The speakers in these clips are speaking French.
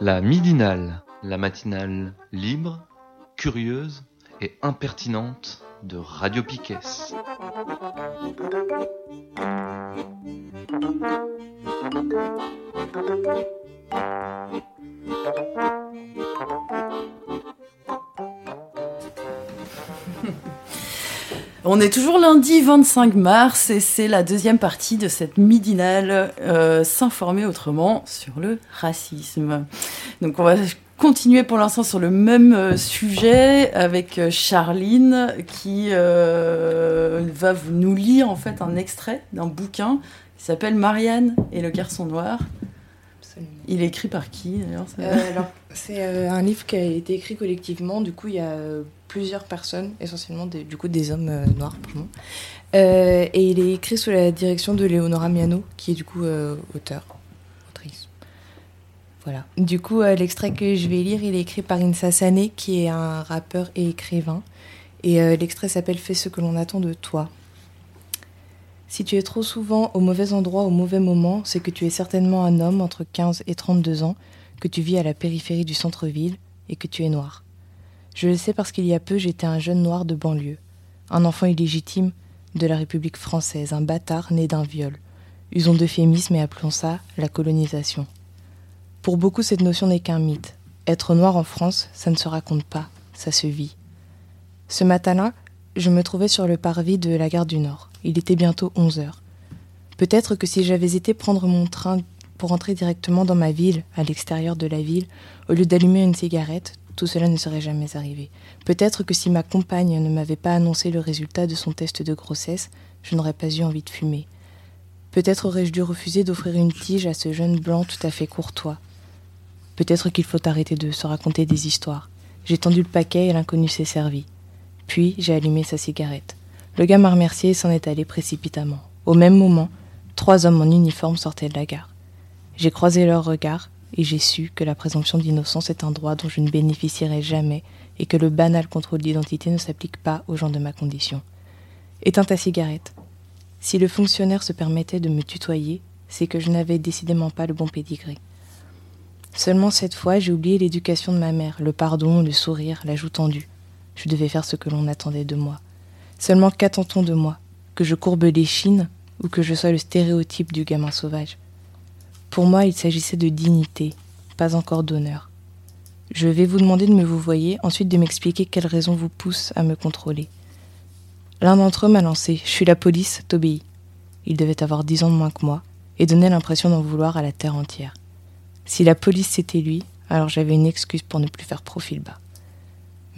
La midinale, la matinale libre, curieuse et impertinente de Radio Piquet. On est toujours lundi 25 mars et c'est la deuxième partie de cette midinale euh, S'informer autrement sur le racisme. Donc on va continuer pour l'instant sur le même euh, sujet avec euh, Charline qui va nous lire en fait un extrait d'un bouquin qui s'appelle Marianne et le garçon noir. Il est écrit par qui d'ailleurs C'est un livre qui a été écrit collectivement, du coup il y a plusieurs personnes, essentiellement des, du coup des hommes euh, noirs euh, et il est écrit sous la direction de Leonora Miano, qui est du coup euh, auteur, autrice. Voilà. Du coup, l'extrait que je vais lire, il est écrit par Insa Sané, qui est un rappeur et écrivain. Et l'extrait s'appelle Fais ce que l'on attend de toi. Si tu es trop souvent au mauvais endroit au mauvais moment, c'est que tu es certainement un homme entre 15 et 32 ans, que tu vis à la périphérie du centre-ville et que tu es noir. Je le sais parce qu'il y a peu j'étais un jeune noir de banlieue, un enfant illégitime de la République française, un bâtard né d'un viol. Usons d'euphémisme et appelons ça la colonisation. Pour beaucoup, cette notion n'est qu'un mythe. Être noir en France, ça ne se raconte pas, ça se vit. Ce matin-là, je me trouvais sur le parvis de la gare du Nord. Il était bientôt 11 heures. Peut-être que si j'avais été prendre mon train pour entrer directement dans ma ville, à l'extérieur de la ville, au lieu d'allumer une cigarette, tout cela ne serait jamais arrivé. Peut-être que si ma compagne ne m'avait pas annoncé le résultat de son test de grossesse, je n'aurais pas eu envie de fumer. Peut-être aurais-je dû refuser d'offrir une tige à ce jeune blanc tout à fait courtois. Peut-être qu'il faut arrêter de se raconter des histoires. J'ai tendu le paquet et l'inconnu s'est servi. Puis j'ai allumé sa cigarette. Le gars m'a remercié et s'en est allé précipitamment. Au même moment, trois hommes en uniforme sortaient de la gare. J'ai croisé leurs regards, et j'ai su que la présomption d'innocence est un droit dont je ne bénéficierai jamais et que le banal contrôle d'identité ne s'applique pas aux gens de ma condition. Éteins ta cigarette. Si le fonctionnaire se permettait de me tutoyer, c'est que je n'avais décidément pas le bon pédigré. Seulement cette fois, j'ai oublié l'éducation de ma mère, le pardon, le sourire, la joue tendue. Je devais faire ce que l'on attendait de moi. Seulement qu'attend-on de moi? Que je courbe les chines ou que je sois le stéréotype du gamin sauvage? Pour moi, il s'agissait de dignité, pas encore d'honneur. Je vais vous demander de me vous voyer, ensuite de m'expliquer quelles raisons vous poussent à me contrôler. L'un d'entre eux m'a lancé Je suis la police, t'obéis. Il devait avoir dix ans de moins que moi, et donnait l'impression d'en vouloir à la terre entière. Si la police c'était lui, alors j'avais une excuse pour ne plus faire profil bas.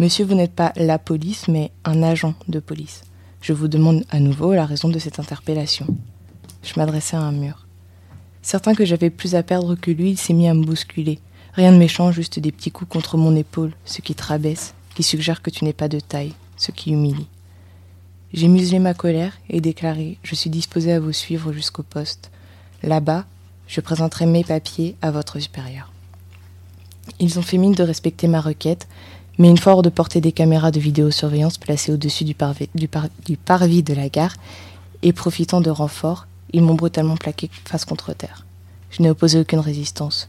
Monsieur, vous n'êtes pas la police, mais un agent de police. Je vous demande à nouveau la raison de cette interpellation. Je m'adressais à un mur. Certain que j'avais plus à perdre que lui, il s'est mis à me bousculer. Rien de méchant, juste des petits coups contre mon épaule, ce qui te qui suggère que tu n'es pas de taille, ce qui humilie. J'ai muselé ma colère et déclaré Je suis disposé à vous suivre jusqu'au poste. Là-bas, je présenterai mes papiers à votre supérieur. Ils ont fait mine de respecter ma requête, mais une fois hors de portée des caméras de vidéosurveillance placées au-dessus du, parvis de la gare, et profitant de renforts, ils m'ont brutalement plaqué face contre terre. Je n'ai opposé aucune résistance.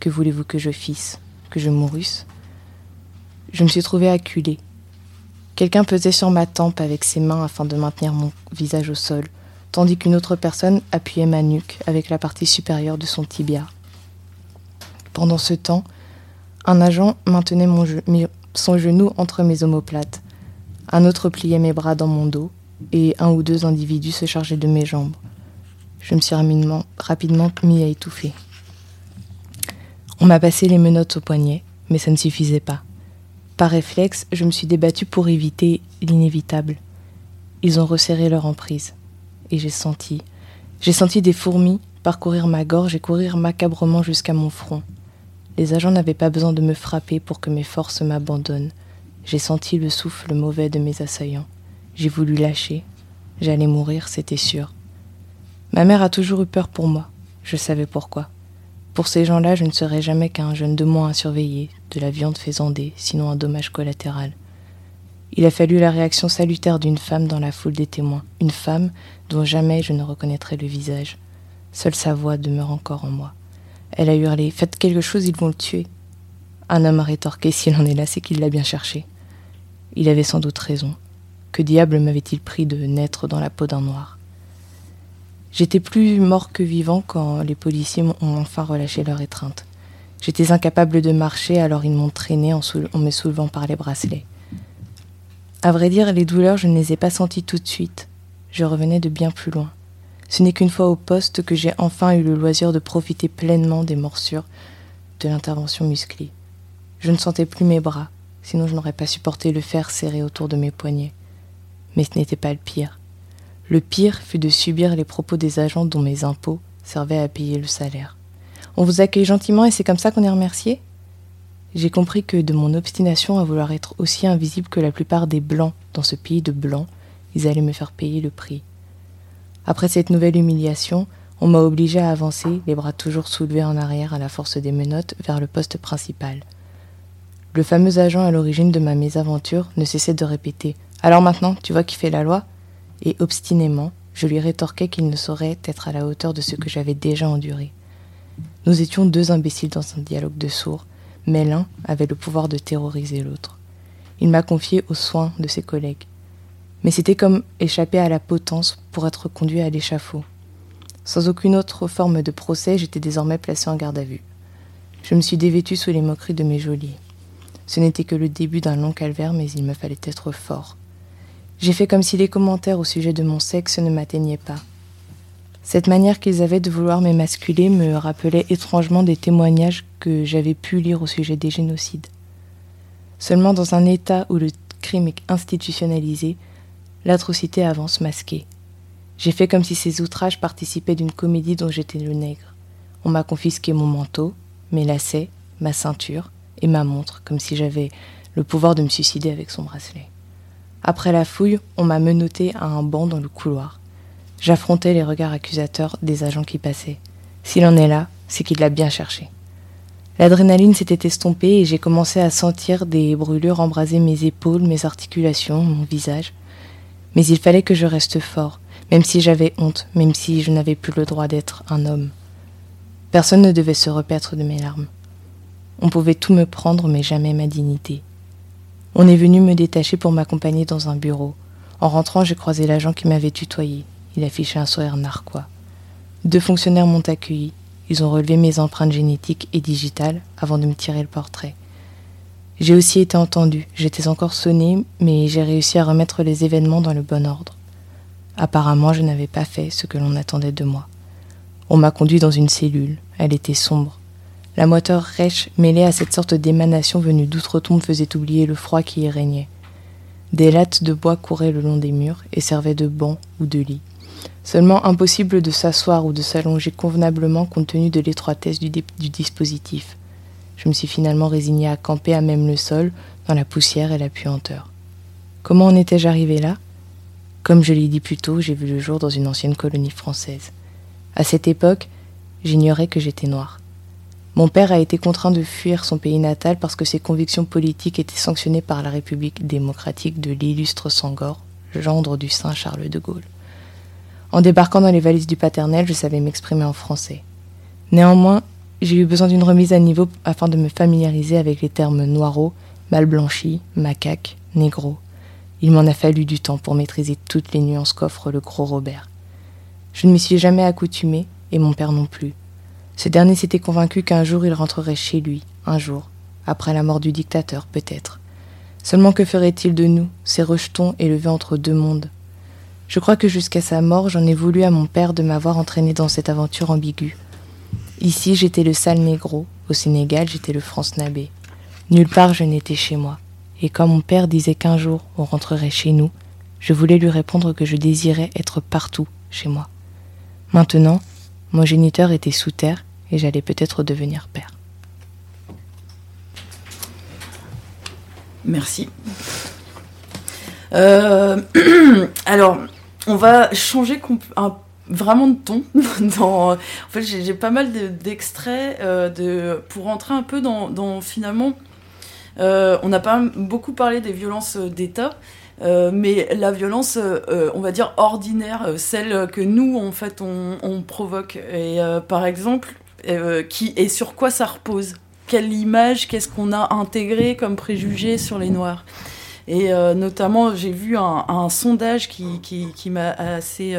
Que voulez-vous que je fisse? Que je mourusse Je me suis trouvé acculé. Quelqu'un pesait sur ma tempe avec ses mains afin de maintenir mon visage au sol, tandis qu'une autre personne appuyait ma nuque avec la partie supérieure de son tibia. Pendant ce temps, un agent maintenait mon son genou entre mes omoplates, un autre pliait mes bras dans mon dos, et un ou deux individus se chargeaient de mes jambes. Je me suis rapidement, rapidement mis à étouffer. On m'a passé les menottes au poignet, mais ça ne suffisait pas. Par réflexe, je me suis débattue pour éviter l'inévitable. Ils ont resserré leur emprise. Et j'ai senti, j'ai senti des fourmis parcourir ma gorge et courir macabrement jusqu'à mon front. Les agents n'avaient pas besoin de me frapper pour que mes forces m'abandonnent. J'ai senti le souffle mauvais de mes assaillants. J'ai voulu lâcher. J'allais mourir, c'était sûr. Ma mère a toujours eu peur pour moi. Je savais pourquoi. Pour ces gens-là, je ne serais jamais qu'un jeune de moins à surveiller, de la viande faisandée, sinon un dommage collatéral. Il a fallu la réaction salutaire d'une femme dans la foule des témoins, une femme dont jamais je ne reconnaîtrai le visage. Seule sa voix demeure encore en moi. Elle a hurlé Faites quelque chose, ils vont le tuer. Un homme a rétorqué S'il en est là, c'est qu'il l'a bien cherché. Il avait sans doute raison. Que diable m'avait-il pris de naître dans la peau d'un noir? J'étais plus mort que vivant quand les policiers m'ont enfin relâché leur étreinte. J'étais incapable de marcher, alors ils m'ont traîné en, en, me soulevant par les bracelets. À vrai dire, les douleurs, je ne les ai pas senties tout de suite. Je revenais de bien plus loin. Ce n'est qu'une fois au poste que j'ai enfin eu le loisir de profiter pleinement des morsures de l'intervention musclée. Je ne sentais plus mes bras, sinon je n'aurais pas supporté le fer serré autour de mes poignets. Mais ce n'était pas le pire. Le pire fut de subir les propos des agents dont mes impôts servaient à payer le salaire. On vous accueille gentiment et c'est comme ça qu'on est remercié? J'ai compris que de mon obstination à vouloir être aussi invisible que la plupart des blancs dans ce pays de blancs, ils allaient me faire payer le prix. Après cette nouvelle humiliation, on m'a obligé à avancer, les bras toujours soulevés en arrière à la force des menottes, vers le poste principal. Le fameux agent à l'origine de ma mésaventure ne cessait de répéter Alors maintenant, tu vois qui fait la loi? Et obstinément, je lui rétorquais qu'il ne saurait être à la hauteur de ce que j'avais déjà enduré. Nous étions deux imbéciles dans un dialogue de sourds, mais l'un avait le pouvoir de terroriser l'autre. Il m'a confié aux soins de ses collègues mais c'était comme échapper à la potence pour être conduit à l'échafaud. Sans aucune autre forme de procès, j'étais désormais placé en garde à vue. Je me suis dévêtu sous les moqueries de mes geôliers. Ce n'était que le début d'un long calvaire, mais il me fallait être fort. J'ai fait comme si les commentaires au sujet de mon sexe ne m'atteignaient pas. Cette manière qu'ils avaient de vouloir m'émasculer me rappelait étrangement des témoignages que j'avais pu lire au sujet des génocides. Seulement dans un État où le crime est institutionnalisé, l'atrocité avance masquée. J'ai fait comme si ces outrages participaient d'une comédie dont j'étais le nègre. On m'a confisqué mon manteau, mes lacets, ma ceinture et ma montre, comme si j'avais le pouvoir de me suicider avec son bracelet. Après la fouille, on m'a menotté à un banc dans le couloir. J'affrontais les regards accusateurs des agents qui passaient. S'il en est là, c'est qu'il l'a bien cherché. L'adrénaline s'était estompée et j'ai commencé à sentir des brûlures embraser mes épaules, mes articulations, mon visage. Mais il fallait que je reste fort, même si j'avais honte, même si je n'avais plus le droit d'être un homme. Personne ne devait se repaître de mes larmes. On pouvait tout me prendre, mais jamais ma dignité. On est venu me détacher pour m'accompagner dans un bureau. En rentrant, j'ai croisé l'agent qui m'avait tutoyé. Il affichait un sourire narquois. Deux fonctionnaires m'ont accueilli. Ils ont relevé mes empreintes génétiques et digitales avant de me tirer le portrait. J'ai aussi été entendu, j'étais encore sonné, mais j'ai réussi à remettre les événements dans le bon ordre. Apparemment, je n'avais pas fait ce que l'on attendait de moi. On m'a conduit dans une cellule, elle était sombre. La moiteur rêche mêlée à cette sorte d'émanation venue d'outre-tombe faisait oublier le froid qui y régnait. Des lattes de bois couraient le long des murs et servaient de banc ou de lit. Seulement impossible de s'asseoir ou de s'allonger convenablement compte tenu de l'étroitesse du dispositif je me suis finalement résigné à camper à même le sol, dans la poussière et la puanteur. Comment en étais-je arrivé là? Comme je l'ai dit plus tôt, j'ai vu le jour dans une ancienne colonie française. À cette époque, j'ignorais que j'étais noir. Mon père a été contraint de fuir son pays natal parce que ses convictions politiques étaient sanctionnées par la République démocratique de l'illustre Sangor, gendre du Saint Charles de Gaulle. En débarquant dans les valises du paternel, je savais m'exprimer en français. Néanmoins, j'ai eu besoin d'une remise à niveau afin de me familiariser avec les termes noireau, mal blanchi, macaque, négro. Il m'en a fallu du temps pour maîtriser toutes les nuances qu'offre le gros Robert. Je ne m'y suis jamais accoutumé, et mon père non plus. Ce dernier s'était convaincu qu'un jour il rentrerait chez lui, un jour, après la mort du dictateur peut-être. Seulement que ferait-il de nous, ces rejetons élevés entre deux mondes? Je crois que jusqu'à sa mort j'en ai voulu à mon père de m'avoir entraîné dans cette aventure ambiguë. Ici, j'étais le sale négro, au Sénégal, j'étais le France-nabé. Nulle part je n'étais chez moi. Et quand mon père disait qu'un jour on rentrerait chez nous, je voulais lui répondre que je désirais être partout chez moi. Maintenant, mon géniteur était sous terre et j'allais peut-être devenir père. Merci. Euh, alors, on va changer un vraiment de ton. en fait, j'ai pas mal d'extraits de, pour rentrer un peu dans, finalement. on n'a pas beaucoup parlé des violences d'État, euh, mais la violence, euh, on va dire ordinaire, celle que nous, en fait, on, provoque. Et par exemple, qui et sur quoi ça repose? Quelle image, qu'est-ce qu'on a intégré comme préjugé sur les Noirs? Et notamment, j'ai vu un, sondage qui m'a assez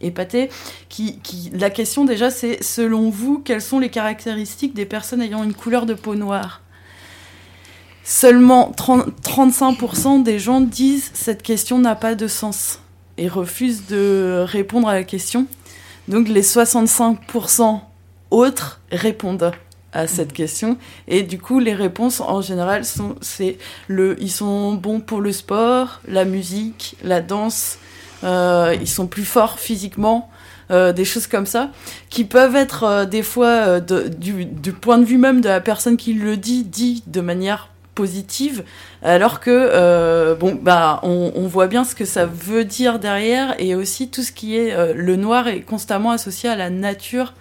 épaté. Qui, qui, la question déjà, c'est selon vous, quelles sont les caractéristiques des personnes ayant une couleur de peau noire? Seulement 30, 35% des gens disent cette question n'a pas de sens et refusent de répondre à la question. Donc les 65% autres répondent à cette question et du coup les réponses en général sont c'est le ils sont bons pour le sport, la musique, la danse, ils sont plus forts physiquement. Euh, des choses comme ça, qui peuvent être euh, des fois euh, du, point de vue même de la personne qui le dit, dit de manière positive, alors que euh, bon bah on, voit bien ce que ça veut dire derrière et aussi tout ce qui est euh, le noir est constamment associé à la nature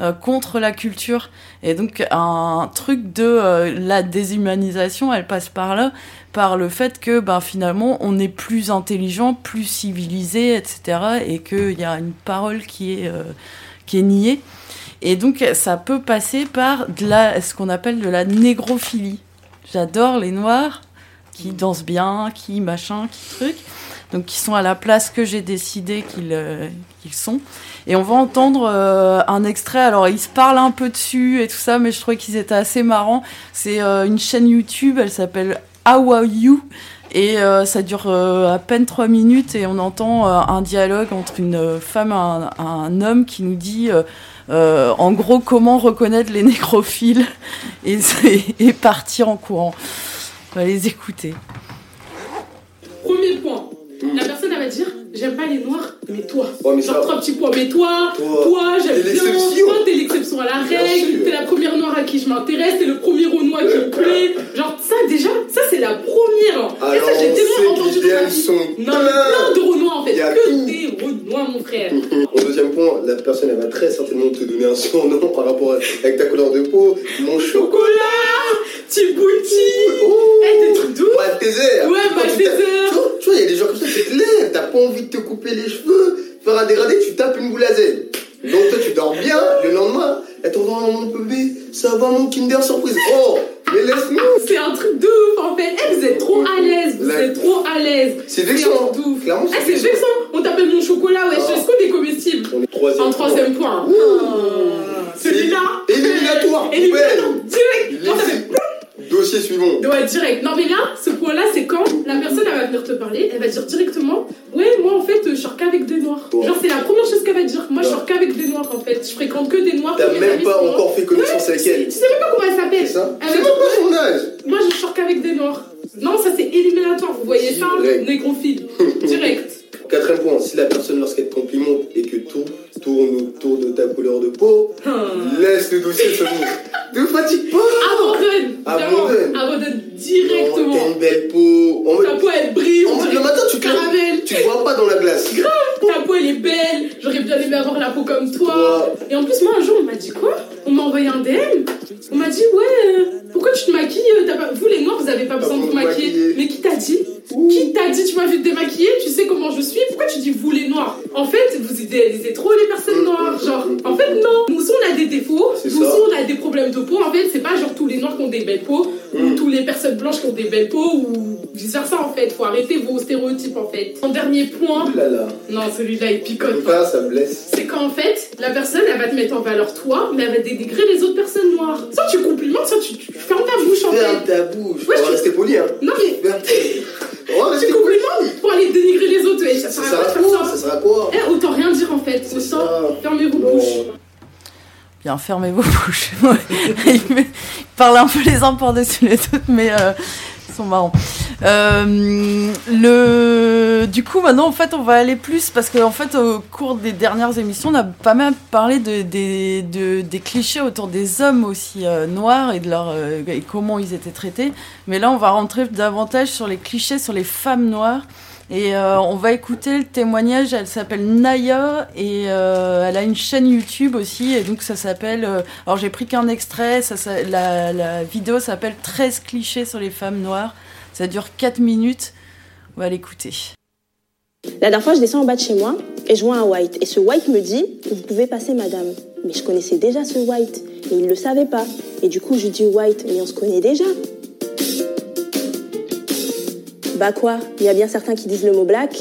euh, contre la culture. Et donc un truc de euh, la déshumanisation elle passe par là par le fait que ben finalement on est plus intelligent plus civilisé etc et qu'il y a une parole qui est euh, qui est niée. Et donc ça peut passer par de la ce qu'on appelle de la négrophilie. J'adore les noirs qui dansent bien, qui machin, qui truc. Donc qui sont à la place que j'ai décidé qu'ils euh, sont. Et on va entendre euh, un extrait. Alors ils se parlent un peu dessus et tout ça, mais je trouvais qu'ils étaient assez marrants. C'est euh, une chaîne YouTube, elle s'appelle How Are You? Et euh, ça dure euh, à peine trois minutes et on entend euh, un dialogue entre une femme et un, un homme qui nous dit en gros comment reconnaître les nécrophiles et, et partir en courant. On va les écouter. Premier point, la personne elle va dire j'aime pas les noirs, mais toi. Ouais, mais Genre ça... trois petits points, mais toi, toi, toi j'aime bien. Toi, t'es l'exception à la règle, t'es la première noire à qui je m'intéresse, t'es le premier Renoir qui me plaît. Genre ça déjà, ça c'est la première. Alors, Et ça j'ai tellement entendu dans ma vie. Sont non, plein de Renoirs en fait, que des Renoirs mon frère. Au deuxième point, la personne elle va très certainement te donner un surnom par rapport à, avec ta couleur de peau. Mon chocolat, Tibouti, oh, hey, des trucs doux. Malteser. Ouais, Malteser. Tu vois, il y a des gens comme ça, c'est clair, t'as pas envie de te couper les cheveux, faire un dégradé, tu tapes une boule à zèle. Donc toi, tu dors bien, le lendemain, elle t'envoie un mon bébé, ça va mon Kinder Surprise. Oh, mais laisse-nous C'est un truc de ouf, en fait. Eh, vous êtes trop à l'aise, vous êtes trop à l'aise. C'est vexant. Clairement, c'est c'est vexant. On t'appelle mon chocolat, ouais. Ah. Est-ce qu'on est comestible On est troisième. En troisième point. Ah. Celui-là. Éliminatoire, Éliminatoire. Direct. Dossier suivant. Ouais, direct. Non, mais là, ce point-là, c'est quand la personne, elle va venir te parler, elle va dire directement Ouais, moi, en fait, je sors qu'avec des noirs. Ouais. Genre, c'est la première chose qu'elle va dire. Moi, je Ouais. sors qu'avec des noirs, en fait. Je fréquente que des noirs. T'as même pas encore fait connaissance avec Tu elle. sais même pas comment elle s'appelle. C'est ça C'est même pas son âge. Moi, je sors qu'avec des noirs. Non, ça, c'est éliminatoire. Vous voyez ça. Négrophile. Direct. Quatrième point, si la personne lorsqu'elle te complimente et que tout tourne autour de ta couleur de peau, Hum. laisse le dossier se Ne fatigue pas Abandonne. Abandonne. Directement. T'as une belle peau. En Ta peau, elle brille. en mode, le matin, tu te caramel. tu te vois pas dans la glace. Ta peau, elle est belle. J'aurais bien aimé avoir la peau comme toi. Et en plus, moi, un jour, on m'a dit quoi? On m'a envoyé un DM. On m'a dit, ouais, euh, pourquoi tu te maquilles euh. Vous, les noirs, vous avez pas besoin de vous maquiller. Mais qui t'a dit? Qui t'a dit Tu m'as vu te démaquiller Tu sais comment je suis Pourquoi tu dis vous, les noirs? En fait, vous idéalisez trop les personnes noires. Genre, en fait, non. Nous on a des défauts. Nous on a des problèmes de peau. En fait, c'est pas genre tous les noirs qui ont des belles peaux ou Mm. tous les personnes blanches qui ont des belles peaux ou vice versa, en fait. Faut arrêter vos stéréotypes, en fait. En dernier point, là là. non, celui-là, il picote pas. ça, ça blesse. C'est qu'en fait, la personne, elle va te mettre en valeur toi, mais elle va dénigrer les autres personnes noires. Soit tu complimentes, soit tu, tu fermes ta bouche en Ferme fait. ta bouche. Ouais, je- rester poli, hein. Non mais Va tu complimentes pour aller dénigrer les autres. Ouais, ça Ça sert à quoi Ça ça sert à quoi Eh, autant rien dire en fait. Autant fermer vos bouches. Bien, fermez vos bouches. Ouais. Ils parlent un peu les uns par-dessus les autres, mais euh, ils sont marrants. Euh, le... Du coup, maintenant, en fait, on va aller plus parce qu'en fait, au cours des dernières émissions, on a pas mal parlé de, des, de- des clichés autour des hommes aussi euh, noirs et de leur euh, et comment ils étaient traités. Mais là, on va rentrer davantage sur les clichés sur les femmes noires Et on va écouter le témoignage. Elle s'appelle Naya et elle a une chaîne YouTube aussi. Et donc ça s'appelle. Alors j'ai pris qu'un extrait. Ça, la, vidéo s'appelle 13 clichés sur les femmes noires. Ça dure 4 minutes. On va l'écouter. La dernière fois, je descends en bas de chez moi et je vois un white. Et ce white me dit Vous pouvez passer, madame. Mais je connaissais déjà ce white. Et il ne le savait pas. Et du coup, je dis white Mais on se connaît déjà. Bah quoi Il y a bien certains qui disent le mot black.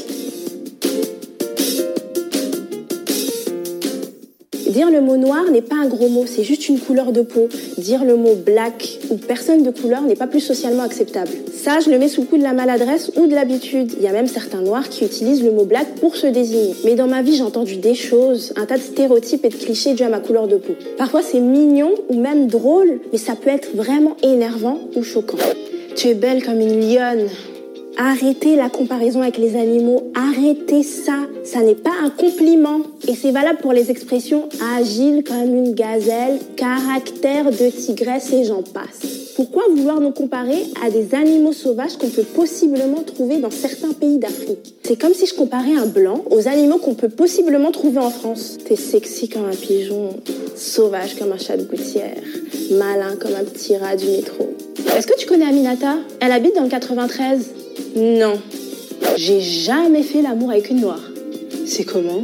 Dire le mot noir n'est pas un gros mot, c'est juste une couleur de peau. Dire le mot black ou personne de couleur n'est pas plus socialement acceptable. Ça, je le mets sous le coup de la maladresse ou de l'habitude. Il y a même certains noirs qui utilisent le mot black pour se désigner. Mais dans ma vie, j'ai entendu des choses, un tas de stéréotypes et de clichés dus à ma couleur de peau. Parfois, c'est mignon ou même drôle, mais ça peut être vraiment énervant ou choquant. Tu es belle comme une lionne. Arrêtez la comparaison avec les animaux, arrêtez ça. Ça n'est pas un compliment. Et c'est valable pour les expressions agile comme une gazelle, caractère de tigresse et j'en passe. Pourquoi vouloir nous comparer à des animaux sauvages qu'on peut possiblement trouver dans certains pays d'Afrique? C'est comme si je comparais un blanc aux animaux qu'on peut possiblement trouver en France. T'es sexy comme un pigeon, sauvage comme un chat de gouttière, malin comme un petit rat du métro. Est-ce que tu connais Aminata? Elle habite dans le 93. Non, j'ai jamais fait l'amour avec une noire. C'est comment?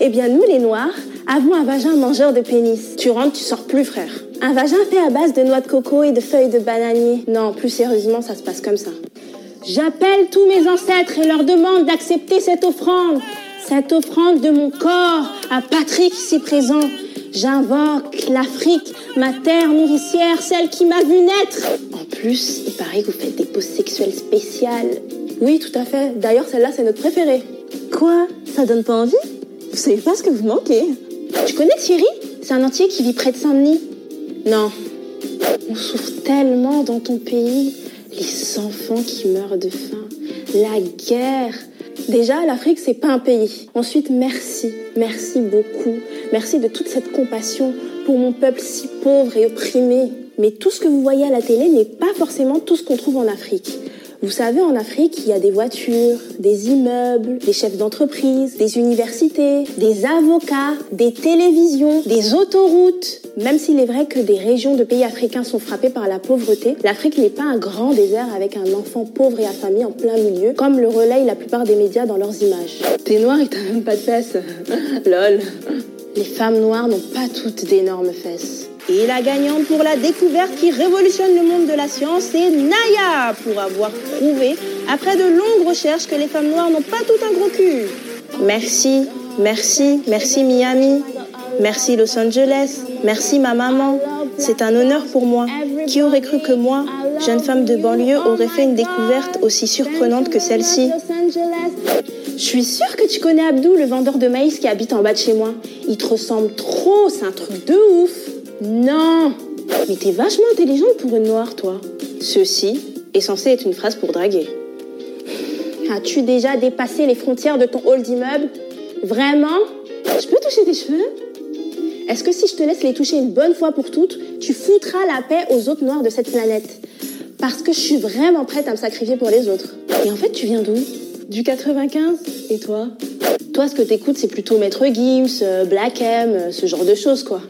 Eh bien, nous les noirs avons un vagin mangeur de pénis. Tu rentres, tu sors plus, frère. Un vagin fait à base de noix de coco et de feuilles de bananier. Non, plus sérieusement, ça se passe comme ça. J'appelle tous mes ancêtres et leur demande d'accepter cette offrande. Cette offrande de mon corps à Patrick ici présent. J'invoque l'Afrique, ma terre nourricière, celle qui m'a vu naître. En plus, il paraît que vous faites des poses sexuelles spéciales. Oui, tout à fait. D'ailleurs, celle-là, c'est notre préférée. Quoi? Ça donne pas envie? Vous savez pas ce que vous manquez. Tu connais Thierry? C'est un entier qui vit près de Saint-Denis. Non. On souffre tellement dans ton pays. Les enfants qui meurent de faim. La guerre. Déjà, l'Afrique, c'est pas un pays. Ensuite, merci. Merci beaucoup. Merci de toute cette compassion pour mon peuple si pauvre et opprimé. Mais tout ce que vous voyez à la télé n'est pas forcément tout ce qu'on trouve en Afrique. Vous savez, en Afrique, il y a des voitures, des immeubles, des chefs d'entreprise, des universités, des avocats, des télévisions, des autoroutes. Même s'il est vrai que des régions de pays africains sont frappées par la pauvreté, l'Afrique n'est pas un grand désert avec un enfant pauvre et affamé en plein milieu, comme le relayent la plupart des médias dans leurs images. T'es noir et t'as même pas de fesses. Lol. Les femmes noires n'ont pas toutes d'énormes fesses. Et la gagnante pour la découverte qui révolutionne le monde de la science, c'est Naya, pour avoir prouvé, après de longues recherches, que les femmes noires n'ont pas tout un gros cul. Merci, merci, merci Miami, merci Los Angeles, merci ma maman. C'est un honneur pour moi. Qui aurait cru que moi, jeune femme de banlieue, aurait fait une découverte aussi surprenante que celle-ci? Je suis sûre que tu connais Abdou, le vendeur de maïs qui habite en bas de chez moi. Il te ressemble trop, c'est un truc de ouf. Non Mais t'es vachement intelligente pour une noire, toi. Ceci est censé être une phrase pour draguer. As-tu déjà dépassé les frontières de ton hall d'immeuble? Vraiment? Je peux toucher tes cheveux? Est-ce que si je te laisse les toucher une bonne fois pour toutes, tu foutras la paix aux autres noirs de cette planète? Parce que je suis vraiment prête à me sacrifier pour les autres. Et en fait, tu viens d'où? Du 95 Et toi? Toi, ce que t'écoutes, c'est plutôt Maître Gims, euh, Black M, euh, ce genre de choses, quoi.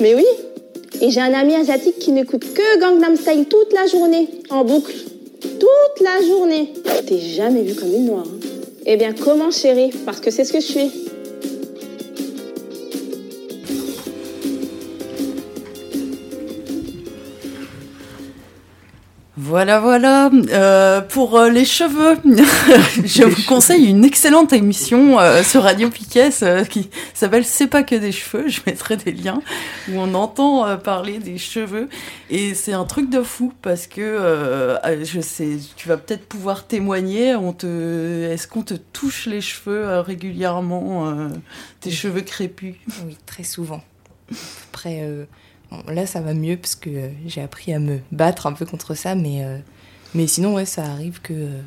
Mais oui, et j'ai un ami asiatique qui n'écoute que Gangnam Style toute la journée, en boucle. Toute la journée. T'ai jamais vu comme une noire. Hein. Eh bien, comment chérie? Parce que c'est ce que je suis. Voilà, voilà. Euh, pour euh, les cheveux, je vous conseille une excellente émission euh, sur Radio Piquet qui s'appelle C'est pas que des cheveux. Je mettrai des liens où on entend parler des cheveux et c'est un truc de fou parce que je sais, tu vas peut-être pouvoir témoigner. On te, est-ce qu'on te touche les cheveux régulièrement, tes cheveux crépus? Oui, très souvent. Là, ça va mieux parce que euh, j'ai appris à me battre un peu contre ça, mais, euh, mais sinon, ouais, ça arrive que euh,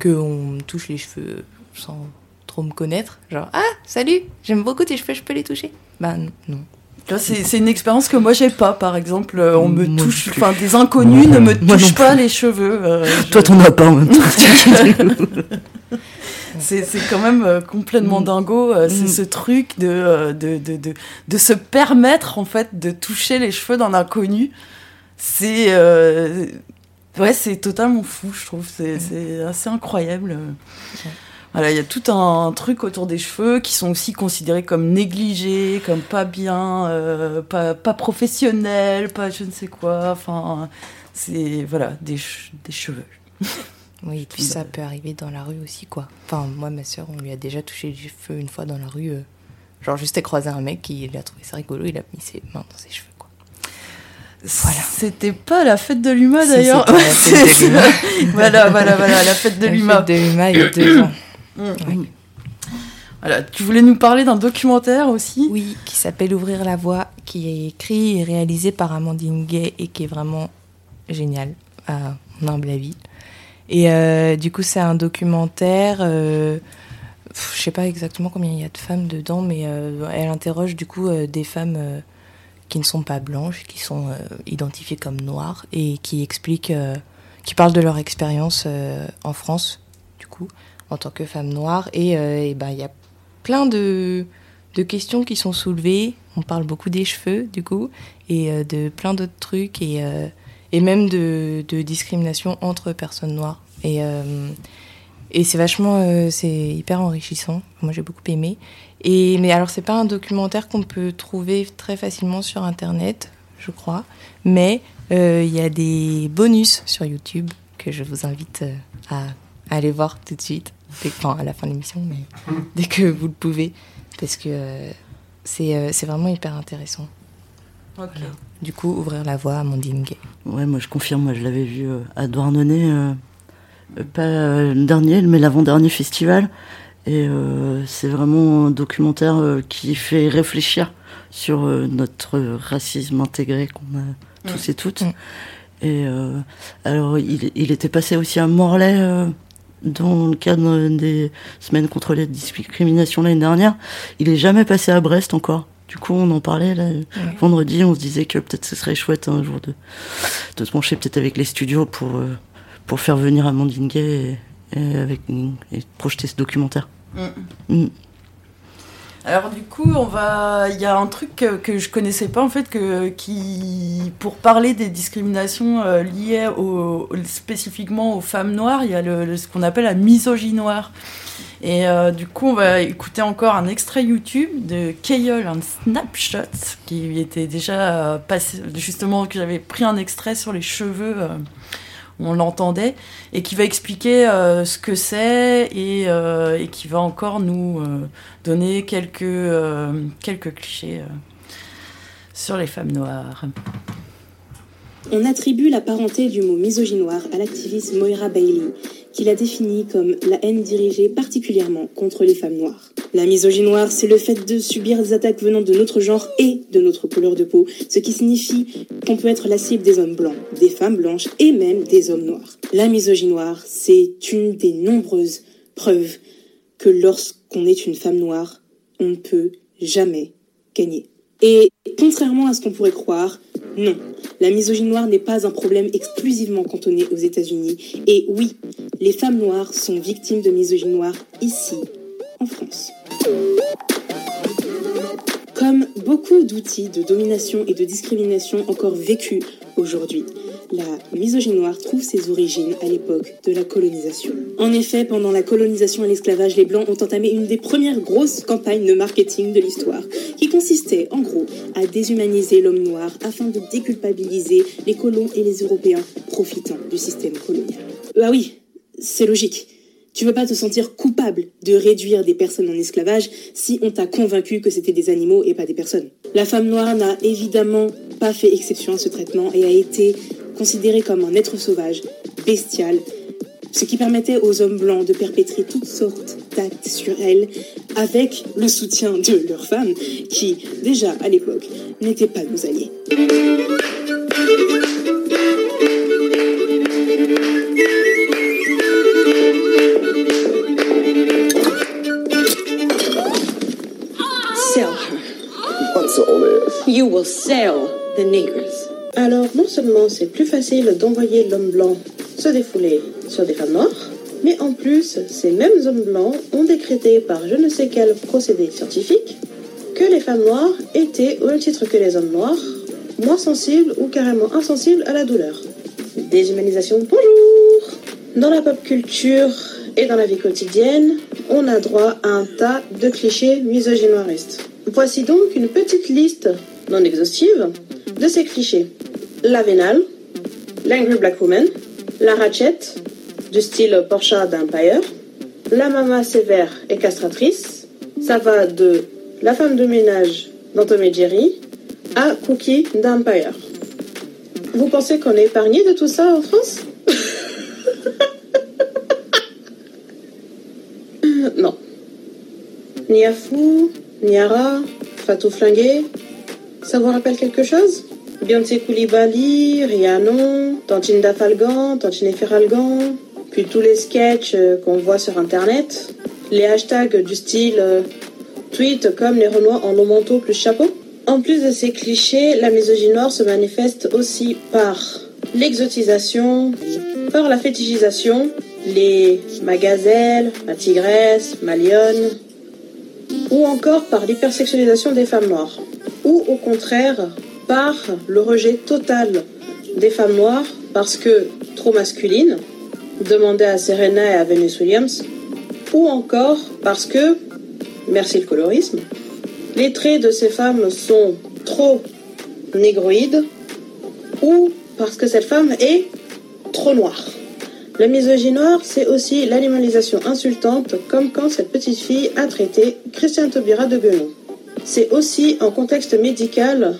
qu'on me touche les cheveux sans trop me connaître. Genre, ah, salut, j'aime beaucoup tes cheveux, je peux les toucher? Bah non. C'est une expérience que moi j'ai pas, par exemple, on me touche, enfin des inconnus ne me touchent pas les cheveux. Toi t'en as pas en même temps. c'est quand même euh, complètement mm. dingo. Euh, c'est mm. ce truc de, de, de, de, de se permettre, en fait, de toucher les cheveux d'un inconnu. C'est. ouais, c'est totalement fou, je trouve. C'est mm. assez incroyable. Voilà, il y a tout un truc autour des cheveux qui sont aussi considérés comme négligés, comme pas bien, pas, pas professionnels, pas je ne sais quoi. Enfin, c'est voilà, des, des cheveux. Oui, tout ça peut arriver dans la rue aussi, quoi. Enfin, moi, ma soeur, on lui a déjà touché les cheveux une fois dans la rue. Euh, genre, juste à croiser un mec qui il a trouvé ça rigolo, il a mis ses mains dans ses cheveux, quoi. Voilà. C'était pas la fête de l'UMA d'ailleurs. voilà, voilà, voilà, la fête de l'UMA. La fête de l'UMA il y a deux ans. Mmh. Voilà, tu voulais nous parler d'un documentaire aussi? Oui, qui s'appelle Ouvrir la voie, qui est écrit et réalisé par Amandine Gay et qui est vraiment génial, à mon humble avis. Et euh, du coup, c'est un documentaire. Euh, je sais pas exactement combien il y a de femmes dedans, mais euh, elle interroge du coup des femmes qui ne sont pas blanches, qui sont identifiées comme noires et qui expliquent, qui parlent de leur expérience en France, du coup, en tant que femme noire. Et ben, il y a plein de, de questions qui sont soulevées. On parle beaucoup des cheveux, du coup, et de plein d'autres trucs. Et et même de, discrimination entre personnes noires. Et, euh, c'est vachement, euh, c'est hyper enrichissant. Moi, j'ai beaucoup aimé. Et, mais alors, c'est pas un documentaire qu'on peut trouver très facilement sur Internet, je crois. Mais euh, il y a des bonus sur YouTube que je vous invite à, aller voir tout de suite. Enfin, à la fin de l'émission, mais dès que vous le pouvez. Parce que c'est vraiment hyper intéressant. Ok du coup ouvrir la voie à Mondine Gay. Ouais, moi je confirme, moi je l'avais vu euh, à Douarnenez, euh, euh, pas le dernier, mais l'avant-dernier festival. Et c'est vraiment un documentaire qui fait réfléchir sur notre racisme intégré qu'on a tous et toutes. Mm. Et alors, il, il, était passé aussi à Morlaix dans le cadre des semaines contre la discrimination l'année dernière. Il est jamais passé à Brest encore. Du coup, on en parlait là, vendredi, on se disait que peut-être ce serait chouette un jour de, de se pencher peut-être avec les studios pour, euh, pour faire venir Amandine Gay et, avec, et projeter ce documentaire. Mm. Mm. Alors du coup, on va, il y a un truc que, que, je connaissais pas en fait, que qui, pour parler des discriminations euh, liées au, spécifiquement aux femmes noires, il y a le, ce qu'on appelle la misogynie noire. Et euh, du coup, on va écouter encore un extrait YouTube de Kayol and Snapshot, qui était déjà euh, passé, justement, que j'avais pris un extrait sur les cheveux, euh, on l'entendait, et qui va expliquer ce que c'est et, qui va encore nous donner quelques, quelques clichés sur les femmes noires. On attribue la parenté du mot misogynoire à l'activiste Moira Bailey, qui l'a définit comme la haine dirigée particulièrement contre les femmes noires. La misogynie noire, c'est le fait de subir des attaques venant de notre genre et de notre couleur de peau, ce qui signifie qu'on peut être la cible des hommes blancs, des femmes blanches et même des hommes noirs. La misogynie noire, c'est une des nombreuses preuves que lorsqu'on est une femme noire, on ne peut jamais gagner. Et contrairement à ce qu'on pourrait croire, non, la misogynie noire n'est pas un problème exclusivement cantonné aux États-Unis. Et oui, les femmes noires sont victimes de misogynie noire ici, en France. Comme beaucoup d'outils de domination et de discrimination encore vécus aujourd'hui, la misogynie noire trouve ses origines à l'époque de la colonisation. En effet, pendant la colonisation et l'esclavage, les Blancs ont entamé une des premières grosses campagnes de marketing de l'histoire, qui consistait en gros à déshumaniser l'homme noir afin de déculpabiliser les colons et les Européens profitant du système colonial. Bah oui, c'est logique. Tu veux pas te sentir coupable de réduire des personnes en esclavage si on t'a convaincu que c'était des animaux et pas des personnes. La femme noire n'a évidemment pas fait exception à ce traitement et a été considérée comme un être sauvage, bestial, ce qui permettait aux hommes blancs de perpétrer toutes sortes d'actes sur elle avec le soutien de leurs femmes qui, déjà à l'époque, n'étaient pas nos alliés. You will sell the. Alors, non seulement c'est plus facile d'envoyer l'homme blanc se défouler sur des femmes noires, Mais en plus, ces mêmes hommes blancs ont décrété par je ne sais quel procédé scientifique que les femmes noires étaient, au même titre que les hommes noirs, moins sensibles ou carrément insensibles à la douleur. Déshumanisation, bonjour Dans la pop culture et dans la vie quotidienne, on a droit à un tas de clichés misogynoiristes. Voici donc une petite liste non exhaustive de ces clichés. La vénale, l'angry black woman, la ratchet, du style Porsche d'Empire, la mama sévère et castratrice, ça va de la femme de ménage dans Tom et Jerry à Cookie d'Empire. Vous pensez qu'on est épargné de tout ça en France? Non. Niafou, Niara, Fatou Flingué, ça vous rappelle quelque chose? Beyoncé Koulibaly, Rihanna, Tantine Dafalgan, Tantine Feralgan, puis tous les sketchs euh, qu'on voit sur internet, les hashtags du style euh, tweet comme les Renois en long manteau plus chapeau. En plus de ces clichés, la misogynie noire se manifeste aussi par l'exotisation, par la fétichisation, les magazelles, ma tigresse, ma lionne, ou encore par l'hypersexualisation des femmes noires, ou au contraire par le rejet total des femmes noires parce que trop masculines, demandez à Serena et à Venus Williams, ou encore parce que, merci le colorisme, les traits de ces femmes sont trop négroïdes, ou parce que cette femme est trop noire. La misogynie noire, c'est aussi l'animalisation insultante, comme quand cette petite fille a traité Christiane Taubira de guenon. C'est aussi, en contexte médical,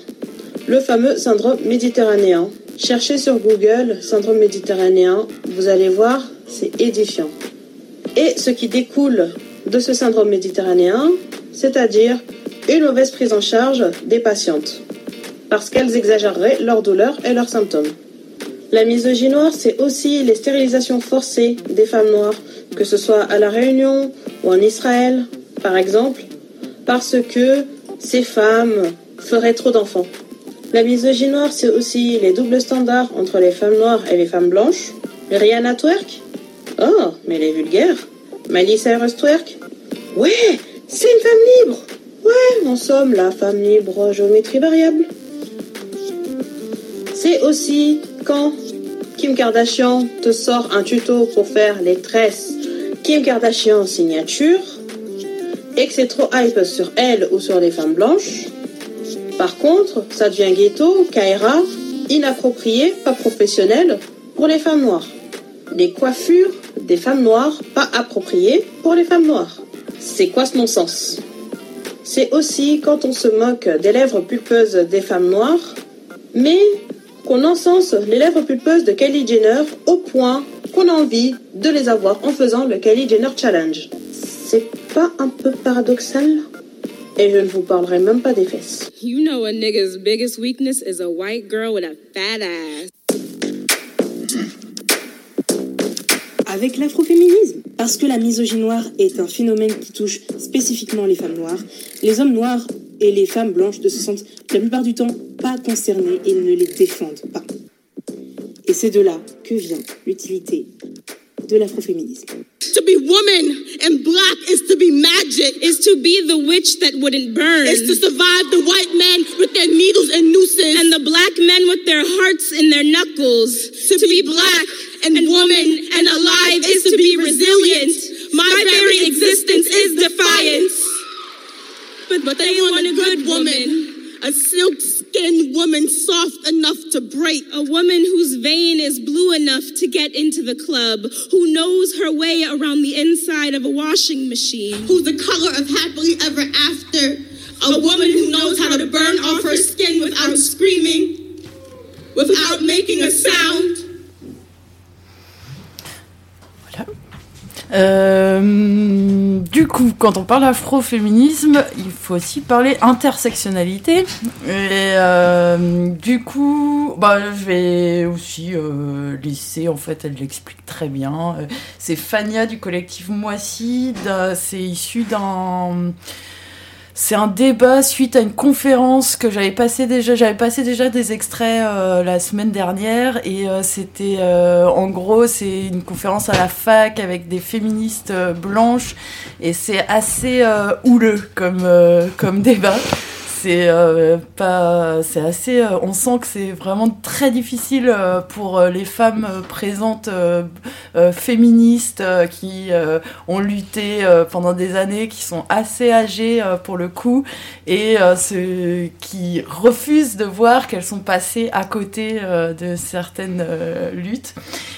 le fameux syndrome méditerranéen. Cherchez sur Google syndrome méditerranéen, vous allez voir, c'est édifiant. Et ce qui découle de ce syndrome méditerranéen, c'est-à-dire une mauvaise prise en charge des patientes, parce qu'elles exagéreraient leurs douleurs et leurs symptômes. La misogynie noire, c'est aussi les stérilisations forcées des femmes noires, que ce soit à La Réunion ou en Israël, par exemple, parce que ces femmes feraient trop d'enfants. La misogynie noire, c'est aussi les doubles standards entre les femmes noires et les femmes blanches. Rihanna twerk? Oh, mais elle est vulgaire. Miley Cyrus twerk? Ouais, c'est une femme libre Ouais, en somme, la femme libre géométrie variable. C'est aussi quand Kim Kardashian te sort un tuto pour faire les tresses Kim Kardashian signature et que c'est trop hype sur elle ou sur les femmes blanches. Par contre, ça devient ghetto, Kaira, inapproprié, pas professionnel pour les femmes noires. Les coiffures des femmes noires pas appropriées pour les femmes noires. C'est quoi ce non-sens? C'est aussi quand on se moque des lèvres pulpeuses des femmes noires, mais qu'on encense les lèvres pulpeuses de Kylie Jenner au point qu'on a envie de les avoir en faisant le Kylie Jenner Challenge. C'est pas un peu paradoxal Et je ne vous parlerai même pas des fesses. You know a nigga's biggest weakness is a white girl with a fat ass. Avec l'afroféminisme, parce que la misogynie noire est un phénomène qui touche spécifiquement les femmes noires, les hommes noirs et les femmes blanches ne se sentent la plupart du temps pas concernés et ne les défendent pas. Et c'est de là que vient l'utilité de l'afroféminisme. To be woman and black is to be magic. Is to be the witch that wouldn't burn. Is to survive the white men with their needles and nooses. And the black men with their hearts in their knuckles. To, to be, be black and, and woman and alive is to be resilient. My very existence is defiance. But, but they want a good woman. A silk skinned woman soft enough to break. A woman whose vein is blue enough to get into the club. Who knows her way around the inside of a washing machine. Who's the color of happily ever after. A woman who knows how to burn off her skin without screaming. Without making a sound. Euh, du coup, quand on parle afroféminisme, il faut aussi parler intersectionnalité. Et euh, du coup, bah, je vais aussi euh, laisser, en fait, elle l'explique très bien. C'est Fania du collectif Moissy. C'est issu d'un c'est un débat suite à une conférence que j'avais passé déjà. J'avais passé déjà des extraits euh, la semaine dernière et euh, c'était euh, en gros c'est une conférence à la fac avec des féministes blanches et c'est assez houleux comme comme débat c'est euh, pas c'est assez euh, on sent que c'est vraiment très difficile euh, pour les femmes présentes féministes qui ont lutté pendant des années qui sont assez âgées pour le coup et qui refusent de voir qu'elles sont passées à côté de certaines luttes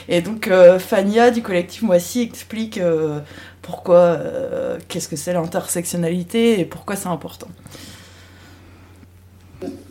et donc Fania du collectif Moissy explique pourquoi qu'est-ce que c'est l'intersectionnalité et pourquoi c'est important.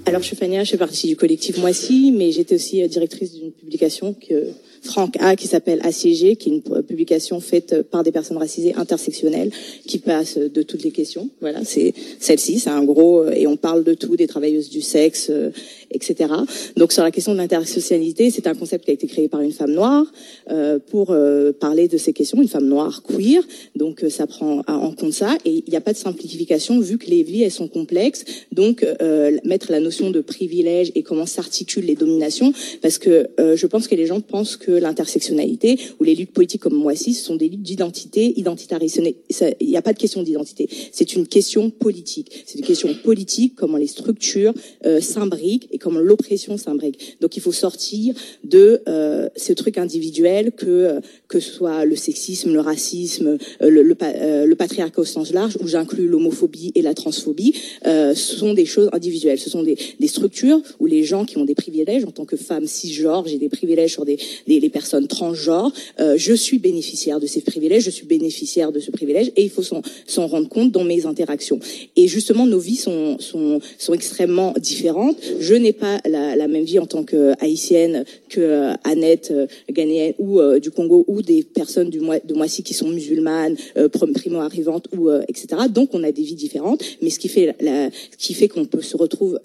Alors, je suis Fania, je fais partie du collectif Moissy, mais j'étais aussi euh, directrice d'une publication que Franck A qui s'appelle Assiégé, qui est une publication faite par des personnes racisées intersectionnelles qui passe de toutes les questions. Voilà, c'est celle-ci, c'est un gros euh, et on parle de tout, des travailleuses du sexe, euh, etc. Donc sur la question de l'intersectionnalité, c'est un concept qui a été créé par une femme noire euh, pour euh, parler de ces questions, une femme noire queer. Donc euh, ça prend en compte ça et il n'y a pas de simplification vu que les vies elles sont complexes. Donc mettre la notion de privilège et comment s'articulent les dominations, parce que je pense que les gens pensent que l'intersectionnalité ou les luttes politiques comme moi aussi, ce sont des luttes d'identité, identitariste. Il n'y a pas de question d'identité. C'est une question politique. C'est une question politique, comment les structures s'imbriquent et comme l'oppression s'imbrique. Donc il faut sortir de euh, ce truc individuel que euh, que ce soit le sexisme, le racisme, euh, le, le, euh, le, patriarcat au sens large, où j'inclus l'homophobie et la transphobie, euh, ce sont des choses individuelles. Ce sont des, des, structures où les gens qui ont des privilèges, en tant que femme cisgenre, j'ai des privilèges sur des, des les personnes transgenres, euh, je suis bénéficiaire de ces privilèges, je suis bénéficiaire de ce privilège, et il faut s'en rendre compte dans mes interactions. Et justement, nos vies sont, extrêmement différentes. Je n'ai pas la, même vie en tant que haïtienne que euh, Annette euh, ghanéenne ou euh, du Congo ou des personnes du de Moissy qui sont musulmanes, primo arrivantes ou etc. Donc on a des vies différentes, mais ce qui fait qu'on peut se retrouver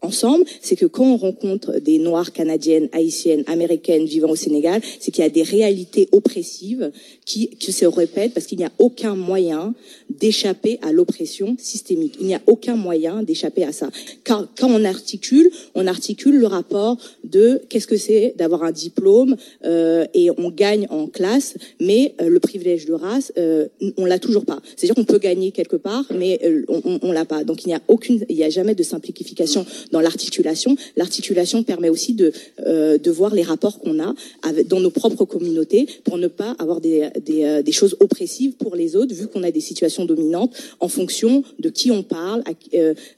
ensemble, c'est que quand on rencontre des Noirs canadiennes, haïtiennes, américaines vivant au Sénégal, c'est qu'il y a des réalités oppressives qui, qui se répètent parce qu'il n'y a aucun moyen d'échapper à l'oppression systémique. Il n'y a aucun moyen d'échapper à ça. Car quand on articule, on articule le rapport de qu'est-ce que c'est d'avoir un diplôme euh, et on gagne en classe, mais euh, le privilège de race, euh, on l'a toujours pas. C'est-à-dire qu'on peut gagner quelque part, mais euh, on, on l'a pas. Donc il n'y a aucune, il n'y a jamais de simplification dans l'articulation. L'articulation permet aussi de euh, de voir les rapports qu'on a avec, dans nos propres communautés pour ne pas avoir des des, euh, des choses oppressives pour les autres, vu qu'on a des situations dominantes en fonction de qui on parle,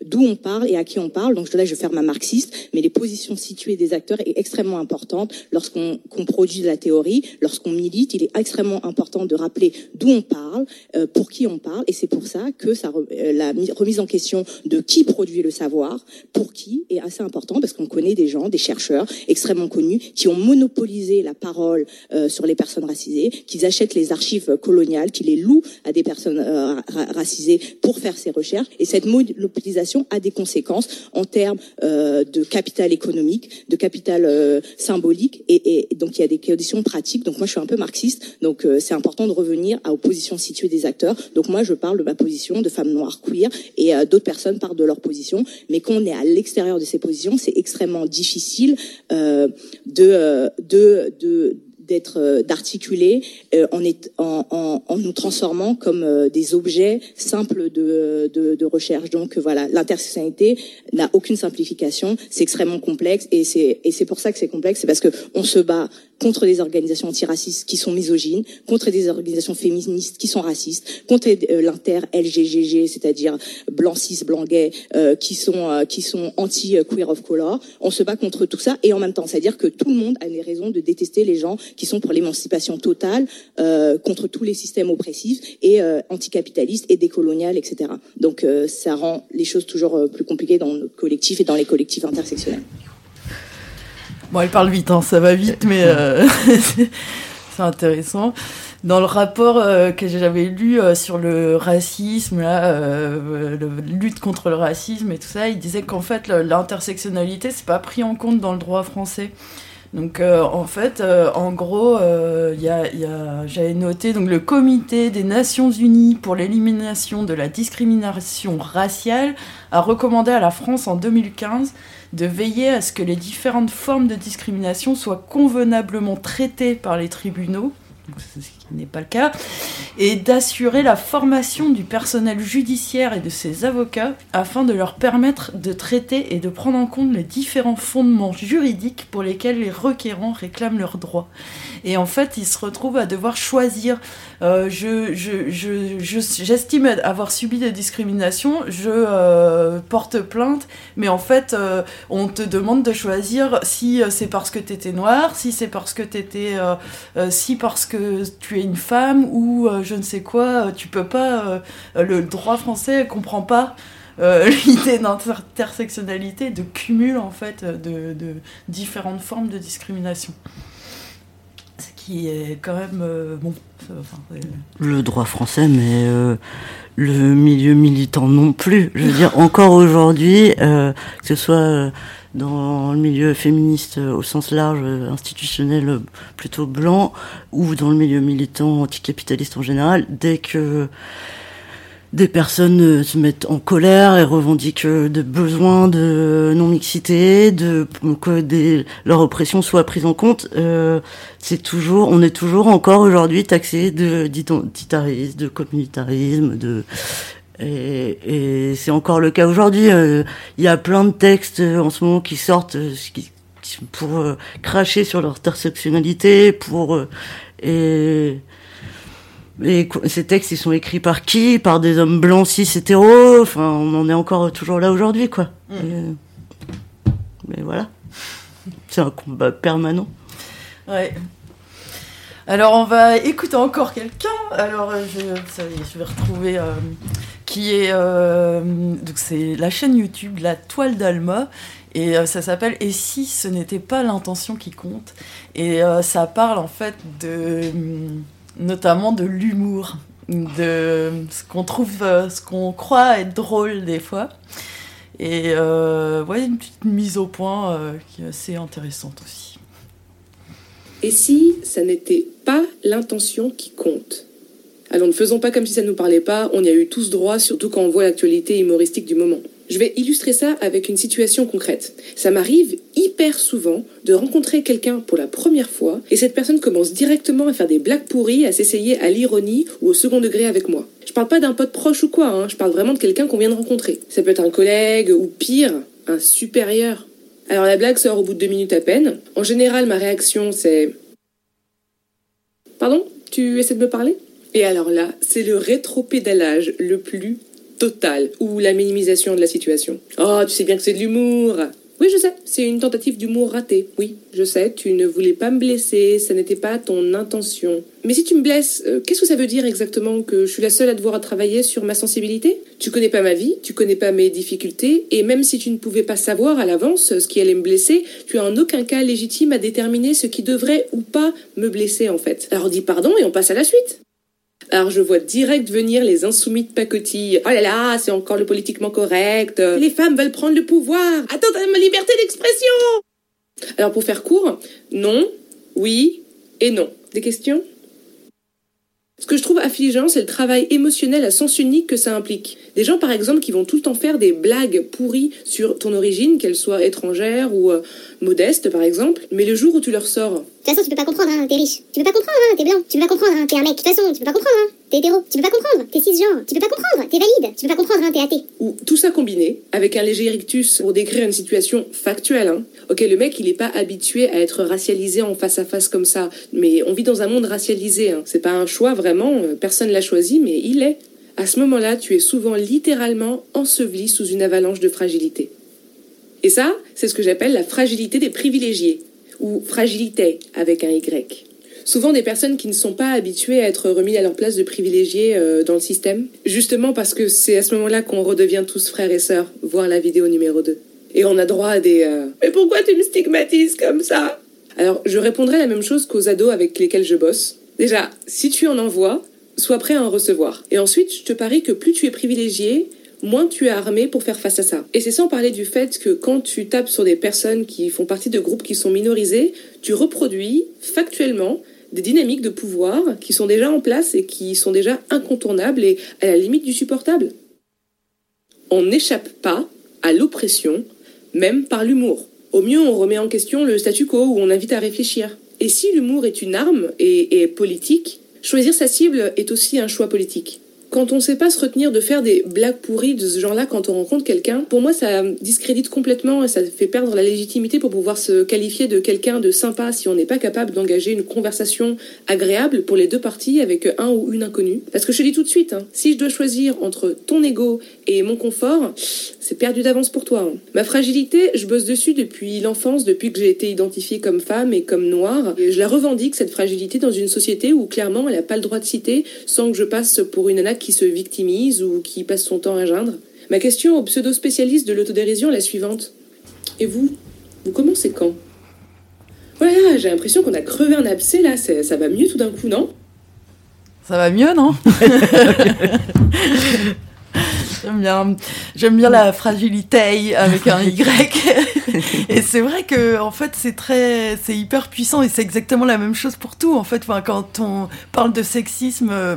d'où on parle et à qui on parle. Donc là, je vais faire ma marxiste, mais les positions situées des acteurs est extrêmement importante lorsqu'on produit de la théorie, lorsqu'on milite. Il est extrêmement important de rappeler d'où on parle, euh, pour qui on parle, et c'est pour ça que ça, euh, la remise en question de qui produit le savoir, pour qui, est assez important parce qu'on connaît des gens, des chercheurs extrêmement connus qui ont monopolisé la parole euh, sur les personnes racisées, qui achètent les archives coloniales, qui les louent à des personnes euh, racisées pour faire ces recherches. Et cette monopolisation a des conséquences en termes euh, de capital économique, de capital euh, symbolique, et, et, donc il y a des conditions pratiques. Donc moi je suis un peu marxiste, donc euh, c'est important de revenir à opposition située des acteurs. Donc moi je parle de ma position de femme noire queer, et euh, d'autres personnes parlent de leur position. Mais quand on est à l'extérieur de ces positions, c'est extrêmement difficile euh, de, de, de d'être euh, d'articuler euh, en, en, en, nous transformant comme euh, des objets simples de, de, de recherche. Donc voilà, l'intersectionnalité n'a aucune simplification, c'est extrêmement complexe et c'est et c'est pour ça que c'est complexe, c'est parce que on se bat contre des organisations antiracistes qui sont misogynes, contre des organisations féministes qui sont racistes, contre euh, l'inter-LGGG, c'est-à-dire blanc cis, blanc gay, euh, qui sont euh, qui sont anti-queer of color. On se bat contre tout ça et en même temps, c'est-à-dire que tout le monde a des raisons de détester les gens qui sont pour l'émancipation totale, euh, contre tous les systèmes oppressifs et euh, anticapitalistes et décoloniales, etc. Donc ça rend les choses toujours plus compliquées dans notre collectif et dans les collectifs intersectionnels. Bon, elle parle vite, hein, ça va vite, mais euh, c'est intéressant. Dans le rapport euh, que j'avais lu euh, sur le racisme, euh, le, lutte contre le racisme et tout ça, il disait qu'en fait l'intersectionnalité c'est pas pris en compte dans le droit français. Donc euh, en fait, euh, en gros, euh, j'avais noté donc le Comité des Nations Unies pour l'élimination de la discrimination raciale a recommandé à la France en 2015 de veiller à ce que les différentes formes de discrimination soient convenablement traitées par les tribunaux ce qui n'est pas le cas, et d'assurer la formation du personnel judiciaire et de ses avocats afin de leur permettre de traiter et de prendre en compte les différents fondements juridiques pour lesquels les requérants réclament leurs droits. Et en fait, ils se retrouvent à devoir choisir. Euh, je, je, je, j'estime avoir subi des discriminations, je euh, porte plainte, mais en fait, euh, on te demande de choisir si c'est parce que tu étais noir, si c'est parce que tu étais. si parce que tu es une femme ou euh, je ne sais quoi, euh, tu peux pas. Euh, le droit français comprend pas l'idée d'intersectionnalité, de cumul en fait de, différentes formes de discrimination. Ce qui est quand même bon. le droit français, mais le milieu militant non plus. Je veux dire, encore aujourd'hui, que ce soit dans le milieu féministe euh, au sens large, euh, institutionnel euh, plutôt blanc, ou dans le milieu militant anticapitaliste en général, dès que des personnes se mettent en colère et revendiquent des besoins de non-mixité, de que des, leur oppression soit prise en compte, c'est toujours, on est toujours encore aujourd'hui taxé de d'identitarisme, de communautarisme, de et, et c'est encore le cas aujourd'hui. Euh, il y a plein de textes euh, en ce moment qui sortent euh, qui, pour cracher sur leur intersectionnalité, pour et, et ces textes ils sont écrits par qui? Par des hommes blancs cis hétéros? Enfin, on en est encore toujours là aujourd'hui, quoi. Mm. mais voilà, c'est un combat permanent. Ouais. Alors on va écouter encore quelqu'un. Alors je, je vais retrouver qui est euh, c'est la chaîne YouTube La Toile d'Alma et euh, ça s'appelle Et si ce n'était pas l'intention qui compte? Et euh, ça parle en fait de notamment de l'humour de ce qu'on trouve ce qu'on croit être drôle des fois. Et ouais une petite mise au point qui est assez intéressante aussi. Et si ça n'était pas l'intention qui compte? Alors ne faisons pas comme si ça ne nous parlait pas, on y a eu tous droit, surtout quand on voit l'actualité humoristique du moment. Je vais illustrer ça avec une situation concrète. Ça m'arrive hyper souvent de rencontrer quelqu'un pour la première fois et cette personne commence directement à faire des blagues pourries, à s'essayer à l'ironie ou au second degré avec moi. Je parle pas d'un pote proche ou quoi, hein, je parle vraiment de quelqu'un qu'on vient de rencontrer. Ça peut être un collègue ou pire, un supérieur. Alors la blague sort au bout de deux minutes à peine. En général, ma réaction c'est... Pardon? Tu essaies de me parler? Et alors là, c'est le rétropédalage le plus total, ou la minimisation de la situation. Oh, tu sais bien que c'est de l'humour. Oui, je sais, c'est une tentative d'humour ratée. Oui, je sais, tu ne voulais pas me blesser, ça n'était pas ton intention. Mais si tu me blesses, euh, qu'est-ce que ça veut dire exactement Que je suis la seule à devoir travailler sur ma sensibilité? Tu connais pas ma vie, tu connais pas mes difficultés, et même si tu ne pouvais pas savoir à l'avance ce qui allait me blesser, tu es en aucun cas légitime à déterminer ce qui devrait ou pas me blesser en fait. Alors dis pardon et on passe à la suite. Alors je vois direct venir les insoumis de pacotille. Oh là là, c'est encore le politiquement correct. Les femmes veulent prendre le pouvoir. Attends, ma liberté d'expression. Alors pour faire court, non, oui et non. Des questions? Ce que je trouve affligeant, c'est le travail émotionnel à sens unique que ça implique. Des gens, par exemple, qui vont tout le temps faire des blagues pourries sur ton origine, qu'elle soit étrangère ou euh, modeste, par exemple, mais le jour où tu leur sors... De toute façon, tu peux pas comprendre, hein, t'es riche. Tu peux pas comprendre, hein, t'es blanc. Tu peux pas comprendre, hein, t'es un mec. De toute façon, tu peux pas comprendre, hein, t'es hétéro. Tu peux pas comprendre, t'es cisgenre. Tu peux pas comprendre, t'es valide. Tu peux pas comprendre, hein, t'es athée. Ou tout ça combiné, avec un léger rictus pour décrire une situation factuelle, hein. Ok, le mec, il est pas habitué à être racialisé en face à face comme ça, mais on vit dans un monde racialisé, hein. C'est pas un choix vraiment, euh, personne l'a choisi, mais il est. À ce moment-là, tu es souvent littéralement enseveli sous une avalanche de fragilité. Et ça, c'est ce que j'appelle la fragilité des privilégiés, ou fragilité avec un Y. Souvent des personnes qui ne sont pas habituées à être remises à leur place de privilégiés euh, dans le système, justement parce que c'est à ce moment-là qu'on redevient tous frères et sœurs, voir la vidéo numéro 2. Et on a droit à des euh, Mais pourquoi tu me stigmatises comme ça? Alors, je répondrai la même chose qu'aux ados avec lesquels je bosse. Déjà, si tu en envoies, sois prêt à en recevoir. Et ensuite, je te parie que plus tu es privilégié, moins tu es armé pour faire face à ça. Et c'est sans parler du fait que quand tu tapes sur des personnes qui font partie de groupes qui sont minorisés, tu reproduis factuellement des dynamiques de pouvoir qui sont déjà en place et qui sont déjà incontournables et à la limite du supportable. On n'échappe pas à l'oppression, même par l'humour. Au mieux, on remet en question le statu quo ou on invite à réfléchir. Et si l'humour est une arme et, et politique, choisir sa cible est aussi un choix politique quand on sait pas se retenir de faire des blagues pourries de ce genre-là quand on rencontre quelqu'un, pour moi ça discrédite complètement et ça fait perdre la légitimité pour pouvoir se qualifier de quelqu'un de sympa si on n'est pas capable d'engager une conversation agréable pour les deux parties avec un ou une inconnue. Parce que je te dis tout de suite, hein, si je dois choisir entre ton ego et mon confort, c'est perdu d'avance pour toi. Hein. Ma fragilité, je bosse dessus depuis l'enfance, depuis que j'ai été identifiée comme femme et comme noire. Je la revendique, cette fragilité, dans une société où clairement elle n'a pas le droit de citer sans que je passe pour une nana qui se victimise ou qui passe son temps à geindre. Ma question au pseudo-spécialiste de l'autodérision est la suivante. Et vous Vous commencez quand? Voilà, j'ai l'impression qu'on a crevé un abcès là, ça va mieux tout d'un coup, non? Ça va mieux, non? J'aime bien, j'aime bien la fragilité avec un Y. et c'est vrai que en fait c'est très, c'est hyper puissant et c'est exactement la même chose pour tout. En fait, enfin, quand on parle de sexisme euh,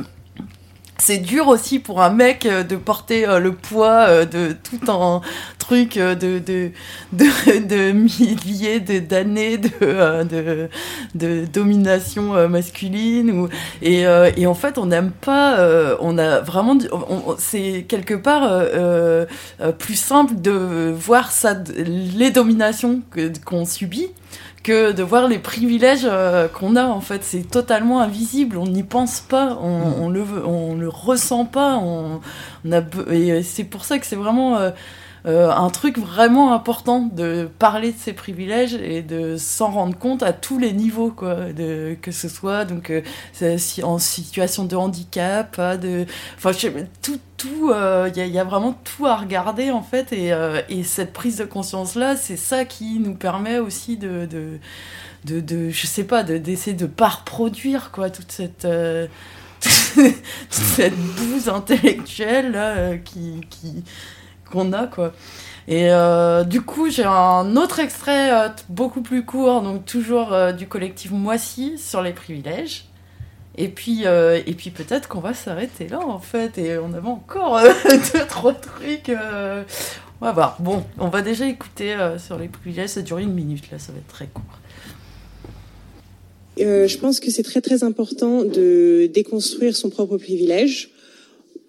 c'est dur aussi pour un mec euh, de porter euh, le poids euh, de tout un truc de, de, de, de milliers d'années de, de, domination masculine. Ou, et, et en fait, on n'aime pas, on a vraiment, c'est quelque part plus simple de voir ça, les dominations qu'on subit que de voir les privilèges euh, qu'on a en fait. C'est totalement invisible. On n'y pense pas. On, on, le on le ressent pas. On, on a et c'est pour ça que c'est vraiment euh, euh, un truc vraiment important de parler de ces privilèges et de s'en rendre compte à tous les niveaux quoi de que ce soit donc euh, en situation de handicap de enfin tout tout il euh, y, y, a vraiment tout à regarder en fait et, et cette prise de conscience là c'est ça qui nous permet aussi de, de de, je sais pas d'essayer de, de pas reproduire quoi toute cette toute cette bouse intellectuelle là, qui qu'on a, quoi. Et euh, du coup, j'ai un autre extrait euh, beaucoup plus court, donc toujours euh, du collectif Moissy sur les privilèges. Et puis, euh, et puis peut-être qu'on va s'arrêter là, en fait, et on avait encore euh, deux, trois trucs. Euh, on va voir. Bon, on va déjà écouter sur les privilèges, ça dure une minute, là, ça va être très court. je pense que c'est très très important de déconstruire son propre privilège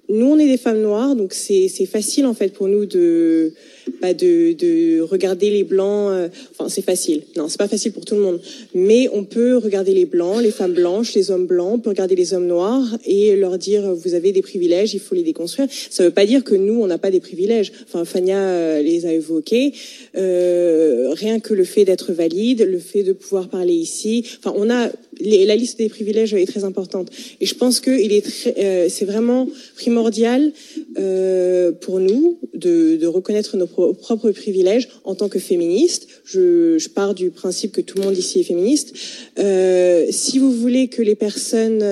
nous, on est des femmes noires, donc c'est facile en fait pour nous de bah de, de regarder les blancs. Euh, enfin, c'est facile. Non, c'est pas facile pour tout le monde. Mais on peut regarder les blancs, les femmes blanches, les hommes blancs. On peut regarder les hommes noirs et leur dire vous avez des privilèges, il faut les déconstruire. Ça veut pas dire que nous, on n'a pas des privilèges. Enfin, Fania euh, les a évoqués. Euh, rien que le fait d'être valide, le fait de pouvoir parler ici. Enfin, on a la liste des privilèges est très importante. Et je pense que euh, c'est vraiment primordial euh, pour nous de, reconnaître nos propres privilèges en tant que féministes. Je, pars du principe que tout le monde ici est féministe. Euh, si vous voulez que les personnes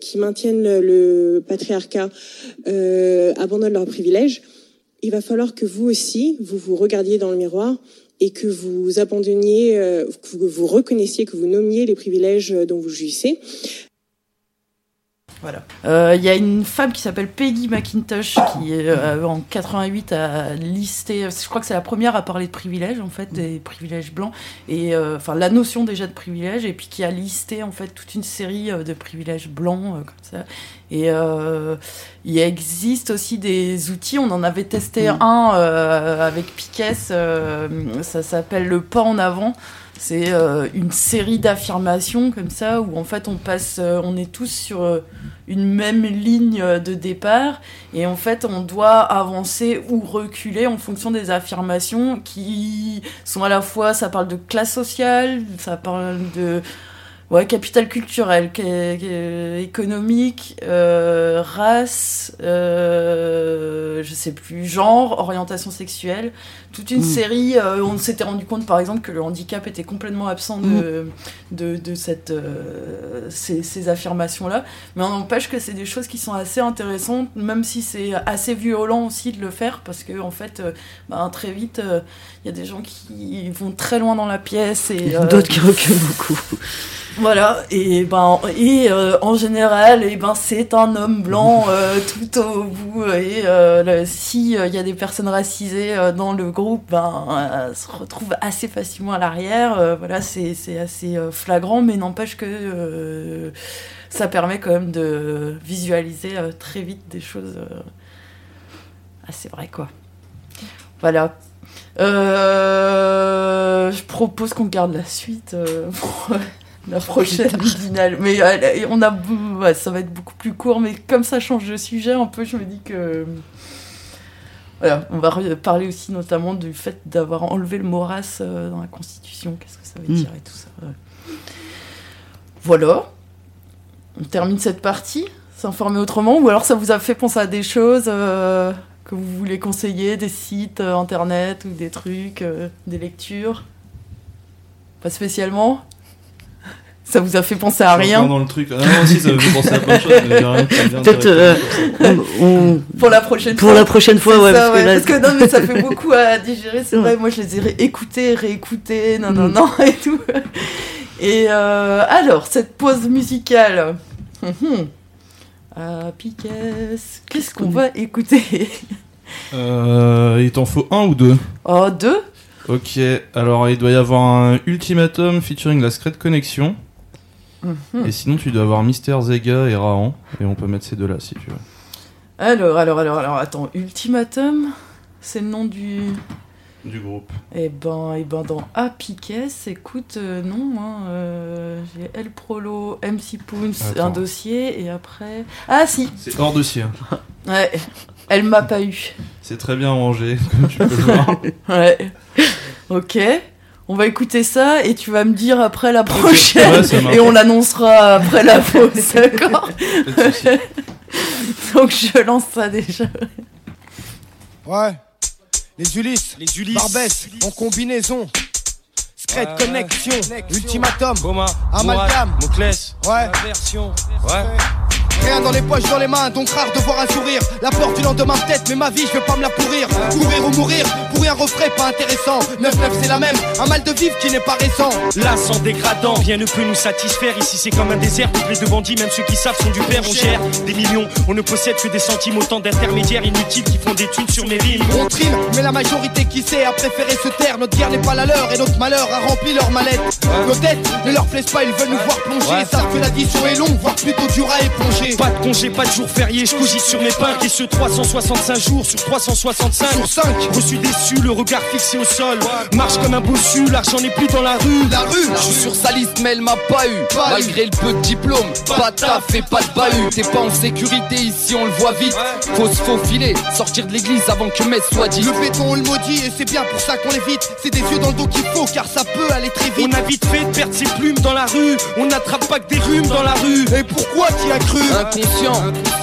qui maintiennent le, patriarcat abandonnent leurs privilèges, il va falloir que vous aussi, vous vous regardiez dans le miroir et que vous abandonniez, euh, que vous reconnaissiez, que vous nommiez les privilèges dont vous jouissez. Voilà. Il euh, y a une femme qui s'appelle Peggy McIntosh qui euh, en 88 a listé, je crois que c'est la première à parler de privilèges en fait, des privilèges blancs et euh, enfin la notion déjà de privilèges et puis qui a listé en fait toute une série euh, de privilèges blancs comme ça. Et il existe aussi des outils, on en avait testé un avec Piquet, ça s'appelle le pas en avant. C'est euh, une série d'affirmations comme ça où en fait on passe, euh, on est tous sur euh, une même ligne de départ et en fait on doit avancer ou reculer en fonction des affirmations qui sont à la fois, ça parle de classe sociale, ça parle de Ouais, capital culturel, économique, euh, race, euh, je sais plus, genre, orientation sexuelle, toute une mm. série. Euh, on s'était rendu compte, par exemple, que le handicap était complètement absent de, mm. de, cette, ces, affirmations-là. Mais on n'empêche que c'est des choses qui sont assez intéressantes, même si c'est assez violent aussi de le faire, parce que en fait, bah, très vite, il y a des gens qui vont très loin dans la pièce et d'autres qui reculent beaucoup. Voilà, et ben et euh, en général, et ben c'est un homme blanc euh, tout au bout. Et euh, si il y a des personnes racisées dans le groupe, ben se retrouvent assez facilement à l'arrière. voilà, c'est assez flagrant, mais n'empêche que ça permet quand même de visualiser très vite des choses assez vraies quoi. Voilà. je propose qu'on garde la suite la prochaine midinale. Mais euh, on a, ça va être beaucoup plus court, mais comme ça change de sujet un peu, je me dis que. Voilà, on va parler aussi notamment du fait d'avoir enlevé le mot race euh, dans la Constitution. Qu'est-ce que ça veut hmm. dire et tout ça. Voilà. On termine cette partie. S'informer autrement, ou alors ça vous a fait penser à des choses euh, que vous voulez conseiller, des sites internet ou des trucs, des lectures? Pas spécialement? Ça vous a fait penser à rien dans le truc. Ah non, si, ça m'a fait penser à plein de choses. Peut-être euh, pour la prochaine pour fois. la prochaine fois, ouais. parce, que parce, que non, mais ça fait beaucoup à digérer. C'est vrai, moi je les ai écoutés, réécoutés, non, non, mm. non, et tout. Et euh, alors, cette pause musicale. Ah, Piquet, qu'est-ce qu'on va écouter? Euh, Il t'en faut un ou deux? Oh, deux Ok, alors il doit y avoir un ultimatum featuring la Secret Connection. Et sinon, tu dois avoir Mister Zega et Rahan. Et on peut mettre ces deux-là si tu veux. Alors, alors, alors, alors, attends. Ultimatum C'est le nom du. Du groupe. Eh ben, eh ben dans Apikes, écoute, euh, non, hein, euh, j'ai El Prolo, MC Poons, un dossier, et après. Ah si C'est hors dossier. Hein. ouais, elle m'a pas eu. C'est très bien rangé, comme tu peux voir. ouais. Ok. On va écouter ça et tu vas me dire après la prochaine. Et on l'annoncera après la pause, d'accord Donc je lance ça déjà. Ouais. Les Ulysses, les Ulysses, Barbès. En combinaison. Secret connexion, ultimatum, amalgame, ouais. Version, ouais. Rien dans les poches, dans les mains, donc rare de voir un sourire. La porte du lendemain peut-être, mais ma vie, je vais pas me la pourrir. Courir ou mourir, pour un refrain pas intéressant. 9-9 c'est la même, un mal de vivre qui n'est pas récent. Là, sans dégradant, rien ne peut nous satisfaire. Ici, c'est comme un désert, peuplé de bandits, même ceux qui savent sont du père. On gère des millions, on ne possède que des centimes, autant d'intermédiaires inutiles qui font des thunes sur mes rimes. On trime, mais la majorité qui sait a préféré se taire. Notre guerre n'est pas la leur et notre malheur a rempli leur mallette. Nos têtes ne leur plaisent pas, ils veulent nous voir plonger. Savent que l'addition est longue, voire plutôt dur à éponger. Pas de congé, pas de jour férié, je cogite sur mes pains et ce 365 jours sur 365 sur 5 Reçu déçu, le regard fixé au sol. Marche comme un bossu, l'argent n'est plus dans la rue. La rue. Je suis sur sa liste mais elle m'a pas eu. Malgré le peu de diplôme, pas taf. et pas de bahut. T'es pas en sécurité ici on le voit vite. Faut se faufiler, sortir de l'église avant que messe soit dit. Le béton on le maudit et c'est bien pour ça qu'on l'évite. C'est des yeux dans le dos qu'il faut car ça peut aller très vite. On a vite fait de perdre ses plumes dans la rue. On n'attrape pas que des rhumes dans la rue. Et pourquoi t'y as cru?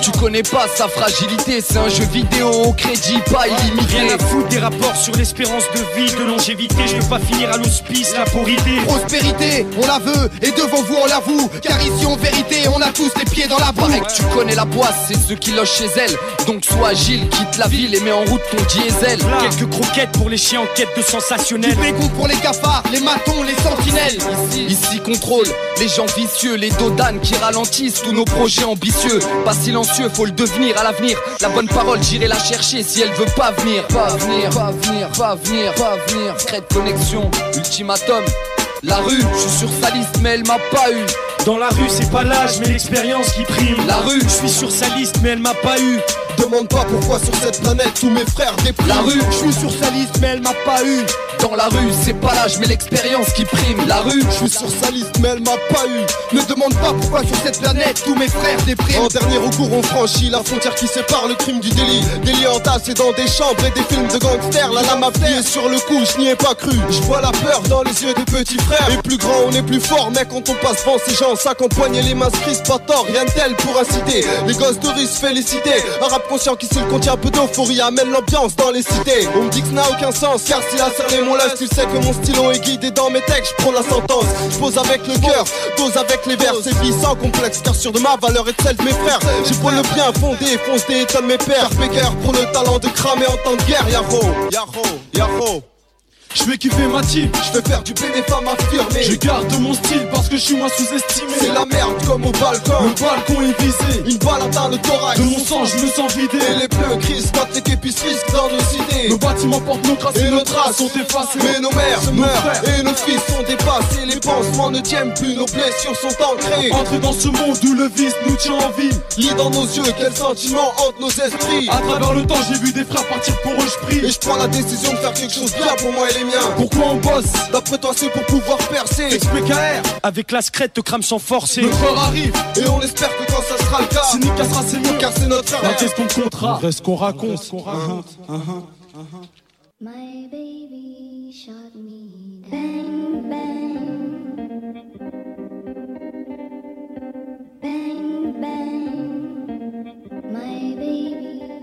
Tu connais pas sa fragilité, c'est un jeu vidéo au crédit pas illimité. Rien à foutre des rapports sur l'espérance de vie, de longévité. Je veux pas finir à l'hospice, la pauvreté. Prospérité, on la veut, et devant vous on l'avoue. Car ici en vérité, on a tous les pieds dans la boue. que tu connais la boisse, c'est ceux qui logent chez elle. Donc sois agile, quitte la ville et mets en route ton diesel. Quelques croquettes pour les chiens en quête de sensationnel. Du pour les cafards, les matons, les sentinelles. Ici, ici contrôle les gens vicieux, les dodanes qui ralentissent tous nos projets ambitieux. Pas silencieux, faut le devenir à l'avenir. La bonne parole, j'irai la chercher si elle veut pas venir. Pas venir, pas venir, pas venir, pas venir. Secret connexion, ultimatum. La rue, je suis sur sa liste, mais elle m'a pas eu. Dans la rue, c'est pas l'âge, mais l'expérience qui prime. La rue, je suis sur sa liste, mais elle m'a pas eu. Demande pas pourquoi sur cette planète tous mes frères dépriment. La rue, je suis sur sa liste, mais elle m'a pas eu. Dans la rue, c'est pas l'âge, mais l'expérience qui prime. La rue, je suis sur sa liste, mais elle m'a pas eu. Ne demande pas pourquoi sur cette planète tous mes frères dépriment. En dernier recours, on franchit la frontière qui sépare le crime du délit. Délit entassé dans des chambres et des films de gangsters. La lame est sur le coup, je n'y ai pas cru. Je vois la peur dans les yeux des petits frères. Et plus grand, on est plus fort, mais quand on passe devant ces gens, ça et les mains se pas tort, rien de tel pour inciter. Les gosses de riz féliciter. Un rap conscient qui s'il contient un peu d'euphorie amène l'ambiance dans les cités. On me dit que ça n'a aucun sens, car s'il a cerné mon lâche, tu sais que mon stylo est guidé dans mes textes. Je prends la sentence, je pose avec le cœur, dose avec les vers. C'est vie sans complexe, car sûr de ma valeur et de celle de mes frères. J'ai pour le bien fondé, fonce des de mes pères. Péguer pour le talent de cramer en temps de guerre. Yaro, yaro, yaro. Je vais kiffer ma team, je vais faire du femmes affirmées. Je garde mon style parce que je suis moins sous-estimé. C'est la merde comme au balcon. Le balcon est visé. Une balle atteint le thorax. De mon sang, je me sens vidé. Et les bleus gris battent les risquent dans nos idées. Nos bâtiments portent nos traces et nos traces sont effacées. Mais nos mères se meurent et nos fils sont dépassés. Les pansements ne tiennent plus, nos blessures sont ancrées. Entre dans ce monde où le vice nous tient en vie. Lis dans nos yeux quels sentiments hantent nos esprits. À travers le temps, j'ai vu des frères partir pour eux, je prie. Et je prends la décision de faire quelque chose bien pour moi et les miens. Pourquoi on D'après toi, c'est pour pouvoir percer. XPKR, avec la scrète, te crame sans forcer. Le corps arrive, et on espère que quand ça sera le cas, c'est nous cassera c'est nous, car c'est notre frère. Qu'est-ce qu'on contrat Reste qu'on raconte. Uh -huh, uh -huh, uh -huh. My baby shot me. Bang, bang. Bang, bang. My baby.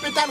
clip, booyah!